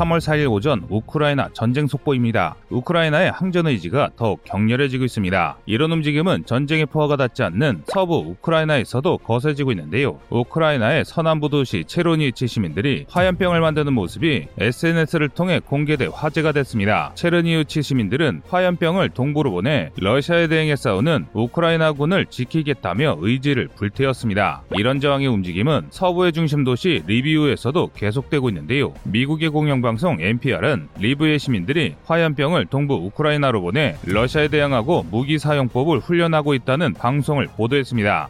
3월 4일 오전 우크라이나 전쟁 속보입니다. 우크라이나의 항전 의지가 더욱 격렬해지고 있습니다. 이런 움직임은 전쟁의 포화가 닿지 않는 서부 우크라이나에서도 거세지고 있는데요. 우크라이나의 서남부 도시 체르니치 시민들이 화염병을 만드는 모습이 SNS를 통해 공개돼 화제가 됐습니다. 체르니우치 시민들은 화염병을 동부로 보내 러시아에 대응해 싸우는 우크라이나군을 지키겠다며 의지를 불태웠습니다. 이런 저항의 움직임은 서부의 중심 도시 리비우에서도 계속되고 있는데요. 미국의 공영방 송 NPR은 리브의 시민들이 화염병을 동부 우크라이나로 보내 러시아에 대항하고 무기 사용법을 훈련하고 있다는 방송을 보도했습니다.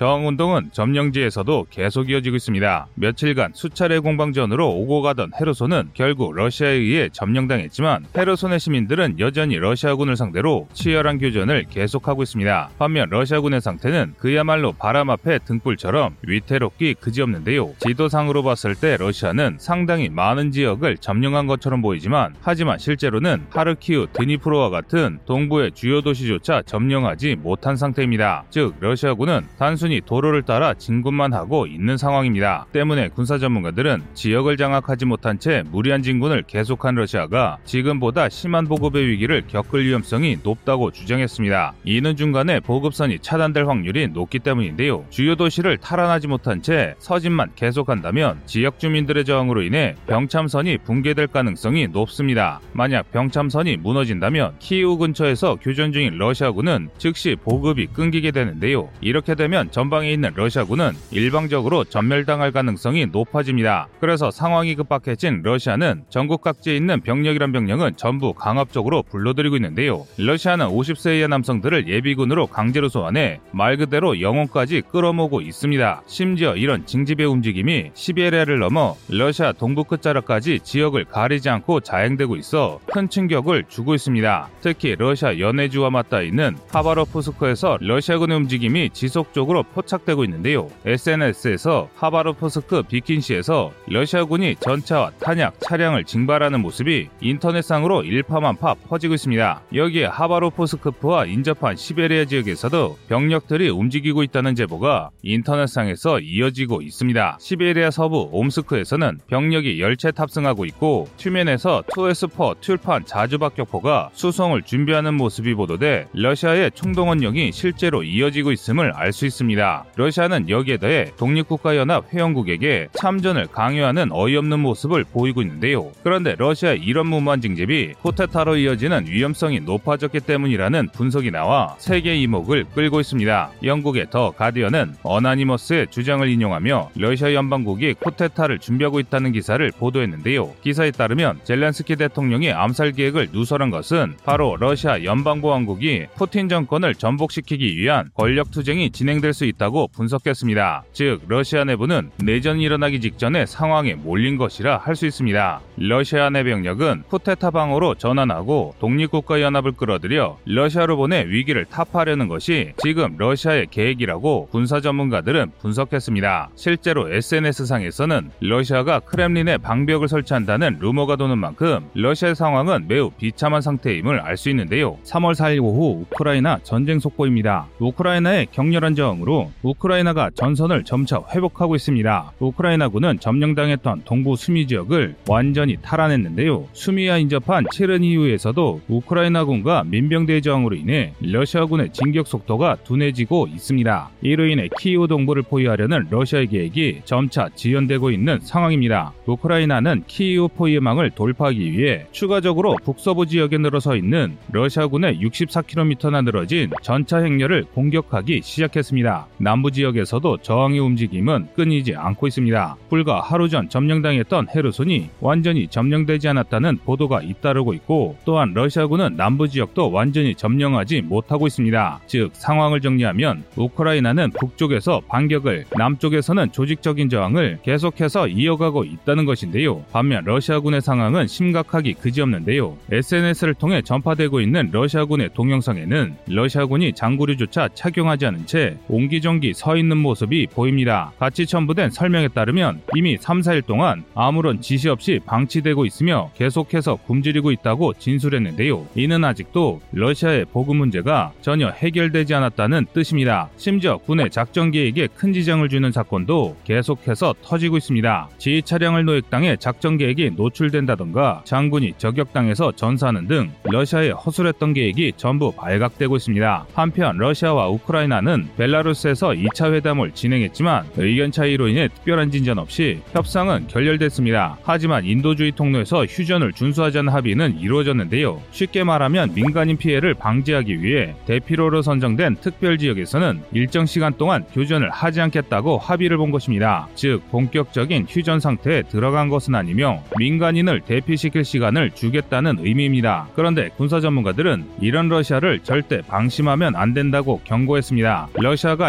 저항운동은 점령지에서도 계속 이어지고 있습니다. 며칠간 수차례 공방전으로 오고 가던 헤르손은 결국 러시아에 의해 점령당했지만 헤르손의 시민들은 여전히 러시아군을 상대로 치열한 교전을 계속하고 있습니다. 반면 러시아군의 상태는 그야말로 바람 앞에 등불처럼 위태롭기 그지없는데요. 지도상으로 봤을 때 러시아는 상당히 많은 지역을 점령한 것처럼 보이지만 하지만 실제로는 하르키우, 드니프로와 같은 동부의 주요 도시조차 점령하지 못한 상태입니다. 즉 러시아군은 단순히 단순히 도로를 따라 진군만 하고 있는 상황입니다. 때문에 군사 전문가들은 지역을 장악하지 못한 채 무리한 진군을 계속한 러시아가 지금보다 심한 보급의 위기를 겪을 위험성이 높다고 주장했습니다. 이는 중간에 보급선이 차단될 확률이 높기 때문인데요. 주요 도시를 탈환하지 못한 채 서진만 계속한다면 지역 주민들의 저항으로 인해 병참선이 붕괴될 가능성이 높습니다. 만약 병참선이 무너진다면 키우 근처에서 교전 중인 러시아군은 즉시 보급이 끊기게 되는데요. 이렇게 되면 전방에 있는 러시아군은 일방적으로 전멸당할 가능성이 높아집니다. 그래서 상황이 급박해진 러시아는 전국 각지에 있는 병력이란 병력은 전부 강압적으로 불러들이고 있는데요. 러시아는 50세 이하 남성들을 예비군으로 강제로 소환해 말 그대로 영혼까지 끌어모으고 있습니다. 심지어 이런 징집의 움직임이 시베리아를 넘어 러시아 동부 끝자락까지 지역을 가리지 않고 자행되고 있어 큰 충격을 주고 있습니다. 특히 러시아 연해주와 맞닿아 있는 하바로프스크에서 러시아군의 움직임이 지속적으로 포착되고 있는데요. SNS에서 하바롭스크 비킨시에서 러시아군이 전차와 탄약, 차량을 징발하는 모습이 인터넷상으로 일파만파 퍼지고 있습니다. 여기에 하바롭스크와 인접한 시베리아 지역에서도 병력들이 움직이고 있다는 제보가 인터넷상에서 이어지고 있습니다. 시베리아 서부 옴스크에서는 병력이 열차에 탑승하고 있고 튜멘에서 2S4 튤판 자주박격포가 수송을 준비하는 모습이 보도돼 러시아의 총동원령이 실제로 이어지고 있음을 알 수 있습니다. 있습니다. 러시아는 여기에 더해 독립국가연합 회원국에게 참전을 강요하는 어이없는 모습을 보이고 있는데요. 그런데 러시아의 이런 무모한 징집이 쿠데타로 이어지는 위험성이 높아졌기 때문이라는 분석이 나와 세계 이목을 끌고 있습니다. 영국의 더 가디언은 어나니머스의 주장을 인용하며 러시아 연방국이 쿠데타를 준비하고 있다는 기사를 보도했는데요. 기사에 따르면 젤렌스키 대통령이 암살 계획을 누설한 것은 바로 러시아 연방보안국이 푸틴 정권을 전복시키기 위한 권력 투쟁이 진행될 수 있다고 분석했습니다. 즉, 러시아 내부는 내전이 일어나기 직전의 상황에 몰린 것이라 할 수 있습니다. 러시아 내 병력은 쿠데타 방어로 전환하고 독립국가 연합을 끌어들여 러시아로 보내 위기를 타파하려는 것이 지금 러시아의 계획이라고 군사 전문가들은 분석했습니다. 실제로 SNS상에서는 러시아가 크렘린에 방벽을 설치한다는 루머가 도는 만큼 러시아의 상황은 매우 비참한 상태임을 알 수 있는데요. 3월 4일 오후 우크라이나 전쟁 속보입니다. 우크라이나의 격렬한 저항으로 이후로 우크라이나가 전선을 점차 회복하고 있습니다. 우크라이나군은 점령당했던 동부 수미 지역을 완전히 탈환했는데요. 수미와 인접한 체르니히우에서도 우크라이나군과 민병대 저항으로 인해 러시아군의 진격 속도가 둔해지고 있습니다. 이로 인해 키이우 동부를 포위하려는 러시아의 계획이 점차 지연되고 있는 상황입니다. 우크라이나는 키이우 포위망을 돌파하기 위해 추가적으로 북서부 지역에 늘어서 있는 러시아군의 64km나 늘어진 전차 행렬을 공격하기 시작했습니다. 남부 지역에서도 저항의 움직임은 끊이지 않고 있습니다. 불과 하루 전 점령당했던 헤르손이 완전히 점령되지 않았다는 보도가 잇따르고 있고 또한 러시아군은 남부 지역도 완전히 점령하지 못하고 있습니다. 즉 상황을 정리하면 우크라이나는 북쪽에서 반격을 남쪽에서는 조직적인 저항을 계속해서 이어가고 있다는 것인데요. 반면 러시아군의 상황은 심각하기 그지없는데요. SNS를 통해 전파되고 있는 러시아군의 동영상에는 러시아군이 장구류조차 착용하지 않은 채 온. 옹기종기 서 있는 모습이 보입니다. 같이 첨부된 설명에 따르면 이미 3, 4일 동안 아무런 지시 없이 방치되고 있으며 계속해서 굶주리고 있다고 진술했는데요. 이는 아직도 러시아의 보급 문제가 전혀 해결되지 않았다는 뜻입니다. 심지어 군의 작전 계획에 큰 지장을 주는 사건도 계속해서 터지고 있습니다. 지휘 차량을 노획당해 작전 계획이 노출된다던가 장군이 저격당해서 전사하는 등 러시아의 허술했던 계획이 전부 발각되고 있습니다. 한편 러시아와 우크라이나는 벨라루스 에서 2차 회담을 진행했지만 의견 차이로 인해 특별한 진전 없이 협상은 결렬됐습니다. 하지만 인도주의 통로에서 휴전을 준수하지 않은 합의는 이루어졌는데요. 쉽게 말하면 민간인 피해를 방지하기 위해 대피로로 선정된 특별 지역에서는 일정 시간 동안 교전을 하지 않겠다고 합의를 본 것입니다. 즉 본격적인 휴전 상태에 들어간 것은 아니며 민간인을 대피시킬 시간을 주겠다는 의미입니다. 그런데 군사 전문가들은 이런 러시아를 절대 방심하면 안 된다고 경고했습니다.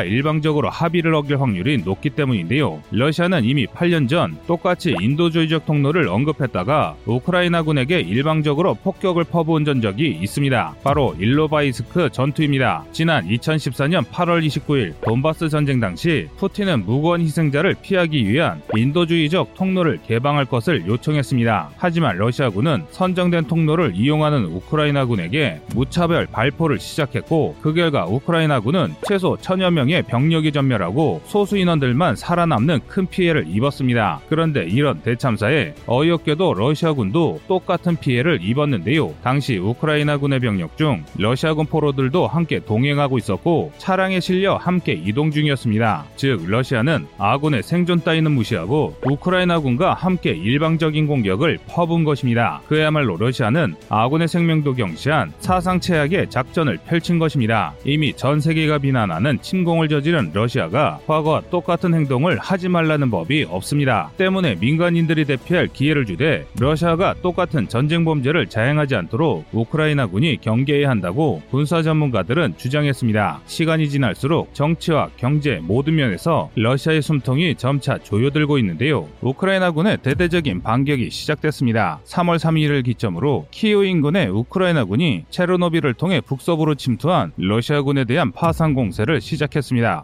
일방적으로 합의를 어길 확률이 높기 때문인데요. 러시아는 이미 8년 전 똑같이 인도주의적 통로를 언급했다가 우크라이나군에게 일방적으로 폭격을 퍼부은 전적이 있습니다. 바로 일로바이스크 전투입니다. 지난 2014년 8월 29일 돈바스 전쟁 당시 푸틴은 무고한 희생자를 피하기 위한 인도주의적 통로를 개방할 것을 요청했습니다. 하지만 러시아군은 선정된 통로를 이용하는 우크라이나군에게 무차별 발포를 시작했고 그 결과 우크라이나군은 최소 천여 명의 병력이 전멸하고 소수 인원들만 살아남는 큰 피해를 입었습니다. 그런데 이런 대참사에 어이없게도 러시아군도 똑같은 피해를 입었는데요. 당시 우크라이나군의 병력 중 러시아군 포로들도 함께 동행하고 있었고 차량에 실려 함께 이동 중이었습니다. 즉 러시아는 아군의 생존 따위는 무시하고 우크라이나군과 함께 일방적인 공격을 퍼부은 것입니다. 그야말로 러시아는 아군의 생명도 경시한 사상 최악의 작전을 펼친 것입니다. 이미 전 세계가 비난하는 침공 을 저지른 러시아가 과거와 똑같은 행동을 하지 말라는 법이 없습니다. 때문에 민간인들이 대피할 기회를 주되 러시아가 똑같은 전쟁 범죄를 자행하지 않도록 우크라이나군이 경계해야 한다고 군사 전문가들은 주장했습니다. 시간이 지날수록 정치와 경제 모든 면에서 러시아의 숨통이 점차 조여들고 있는데요. 우크라이나군의 대대적인 반격이 시작됐습니다. 3월 3일을 기점으로 키우 인근의 우크라이나군이 체르노빌을 통해 북서부로 침투한 러시아군에 대한 파상 공세를 시작했습니다.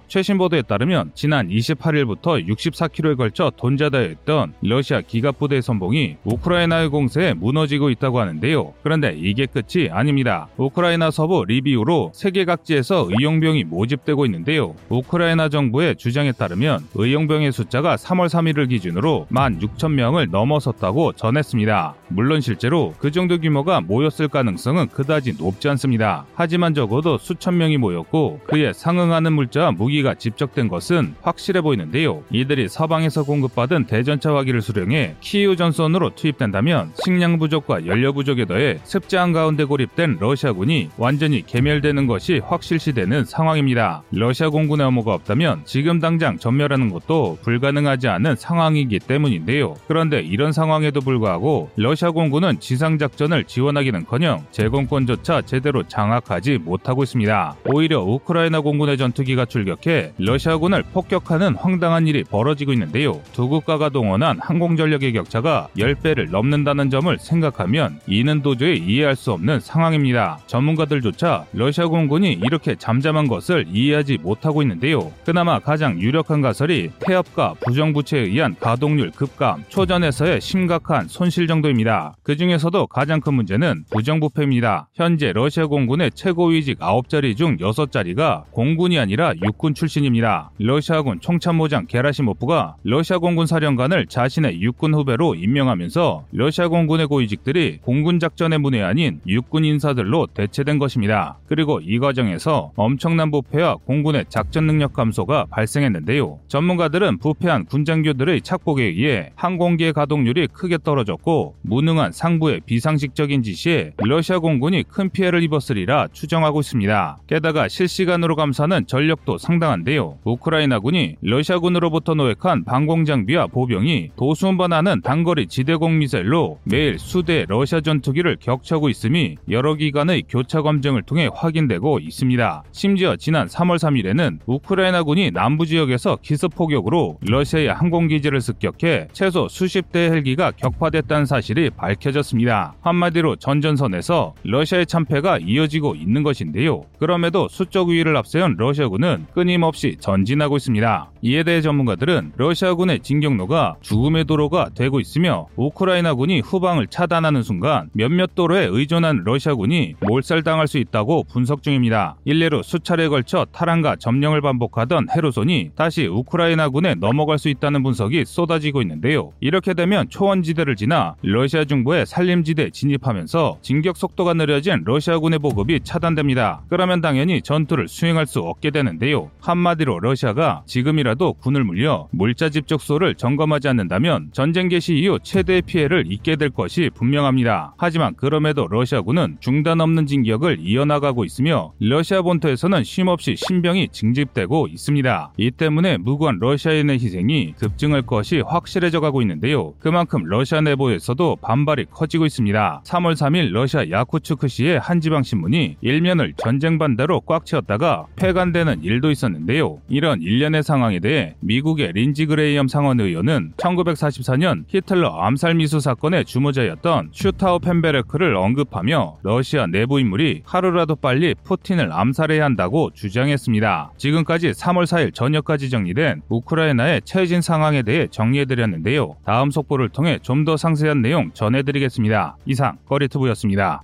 최신 보도에 따르면 지난 28일부터 64km에 걸쳐 돈자다였던 러시아 기갑부대 선봉이 우크라이나의 공세에 무너지고 있다고 하는데요. 그런데 이게 끝이 아닙니다. 우크라이나 서부 리비우로 세계 각지에서 의용병이 모집되고 있는데요. 우크라이나 정부의 주장에 따르면 의용병의 숫자가 3월 3일을 기준으로 16,000명을 넘어섰다고 전했습니다. 물론 실제로 그 정도 규모가 모였을 가능성은 그다지 높지 않습니다. 하지만 적어도 수천 명이 모였고 그에 상응하는 물 자와 무기가 집적된 것은 확실해 보이는데요. 이들이 서방에서 공급받은 대전차 화기를 수령해 키이우 전선으로 투입된다면 식량 부족과 연료 부족에 더해 습지 한 가운데 고립된 러시아군이 완전히 개멸되는 것이 확실시되는 상황입니다. 러시아 공군의 어모가 없다면 지금 당장 전멸하는 것도 불가능하지 않은 상황이기 때문인데요. 그런데 이런 상황에도 불구하고 러시아 공군은 지상작전을 지원하기는커녕 제공권조차 제대로 장악하지 못하고 있습니다. 오히려 우크라이나 공군의 전투기 가 출격해 러시아군을 폭격하는 황당한 일이 벌어지고 있는데요. 두 국가가 동원한 항공전력의 격차가 10배를 넘는다는 점을 생각하면 이는 도저히 이해할 수 없는 상황입니다. 전문가들조차 러시아 공군이 이렇게 잠잠한 것을 이해하지 못하고 있는데요. 그나마 가장 유력한 가설이 폐업과 부정부채에 의한 가동률 급감, 초전에서의 심각한 손실 정도입니다. 그 중에서도 가장 큰 문제는 부정부패입니다. 현재 러시아 공군의 최고 위직 9자리 중 6자리가 공군이 아니라 육군 출신입니다. 러시아군 총참모장 게라시모프가 러시아 공군 사령관을 자신의 육군 후배로 임명하면서 러시아 공군의 고위직들이 공군 작전의 문외한인 육군 인사들로 대체된 것입니다. 그리고 이 과정에서 엄청난 부패와 공군의 작전 능력 감소가 발생했는데요. 전문가들은 부패한 군장교들의 착복에 의해 항공기의 가동률이 크게 떨어졌고 무능한 상부의 비상식적인 지시에 러시아 공군이 큰 피해를 입었으리라 추정하고 있습니다. 게다가 실시간으로 감사는 전력 도 상당한데요. 우크라이나군이 러시아군으로부터 노획한 방공 장비와 보병이 도수운반하는 단거리 지대공 미사일로 매일 수대 러시아 전투기를 격추하고 있음이 여러 기관의 교차 검증을 통해 확인되고 있습니다. 심지어 지난 3월 3일에는 우크라이나군이 남부 지역에서 기습 포격으로 러시아의 항공기지를 습격해 최소 수십 대의 헬기가 격파됐다는 사실이 밝혀졌습니다. 한마디로 전전선에서 러시아의 참패가 이어지고 있는 것인데요. 그럼에도 수적 우위를 앞세운 러시아군은 러시아군은 끊임없이 전진하고 있습니다. 이에 대해 전문가들은 러시아군의 진격로가 죽음의 도로가 되고 있으며 우크라이나군이 후방을 차단하는 순간 몇몇 도로에 의존한 러시아군이 몰살당할 수 있다고 분석 중입니다. 일례로 수차례 걸쳐 탈환과 점령을 반복하던 헤르손이 다시 우크라이나군에 넘어갈 수 있다는 분석이 쏟아지고 있는데요. 이렇게 되면 초원지대를 지나 러시아 중부의 산림지대에 진입하면서 진격 속도가 느려진 러시아군의 보급이 차단됩니다. 그러면 당연히 전투를 수행할 수 없게 되는 데요. 한마디로 러시아가 지금이라도 군을 물려 물자 집 적소를 점검하지 않는다면 전쟁 개시 이후 최대의 피해를 입게 될 것이 분명합니다. 하지만 그럼에도 러시아군은 중단 없는 진격을 이어나가고 있으며 러시아 본토에서는 쉼없이 신병이 징집되고 있습니다. 이 때문에 무고한 러시아인의 희생이 급증할 것이 확실해져 가고 있는데요. 그만큼 러시아 내부에서도 반발이 커지고 있습니다. 3월 3일 러시아 야쿠츠크시의 한 지방 신문이 일면을 전쟁 반대로 꽉 채웠다가 폐간되는 일도 있었는데요. 이런 일련의 상황에 대해 미국의 린지 그레이엄 상원 의원은 1944년 히틀러 암살 미수 사건의 주모자였던 슈타우펜베르크를 언급하며 러시아 내부 인물이 하루라도 빨리 푸틴을 암살해야 한다고 주장했습니다. 지금까지 3월 4일 저녁까지 정리된 우크라이나의 최신 상황에 대해 정리해드렸는데요. 다음 속보를 통해 좀 더 상세한 내용 전해드리겠습니다. 이상 꺼리튜브였습니다.